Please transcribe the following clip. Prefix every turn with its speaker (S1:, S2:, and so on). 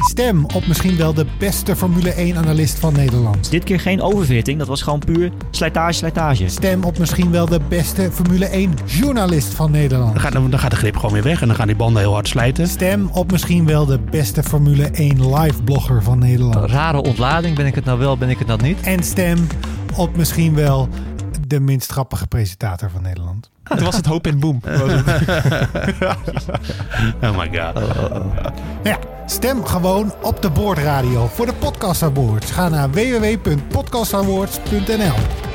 S1: Stem op misschien wel de beste Formule 1-analyst van Nederland.
S2: Dit keer geen overfitting, dat was gewoon puur slijtage, slijtage.
S1: Stem op misschien wel de beste Formule 1-journalist van Nederland.
S3: Dan gaat, dan gaat de grip gewoon weer weg en dan gaan die banden heel hard slijten.
S1: Stem op misschien wel de beste Formule 1 live-blogger van Nederland.
S4: Rare ontlading, ben ik het nou wel, ben ik het nou niet?
S1: En stem op misschien wel de minst grappige presentator van Nederland.
S5: Toen was het hoop en boom.
S3: Oh my god.
S1: Nou ja, stem gewoon op de Boordradio voor de Podcast Awards. Ga naar www.podcastawards.nl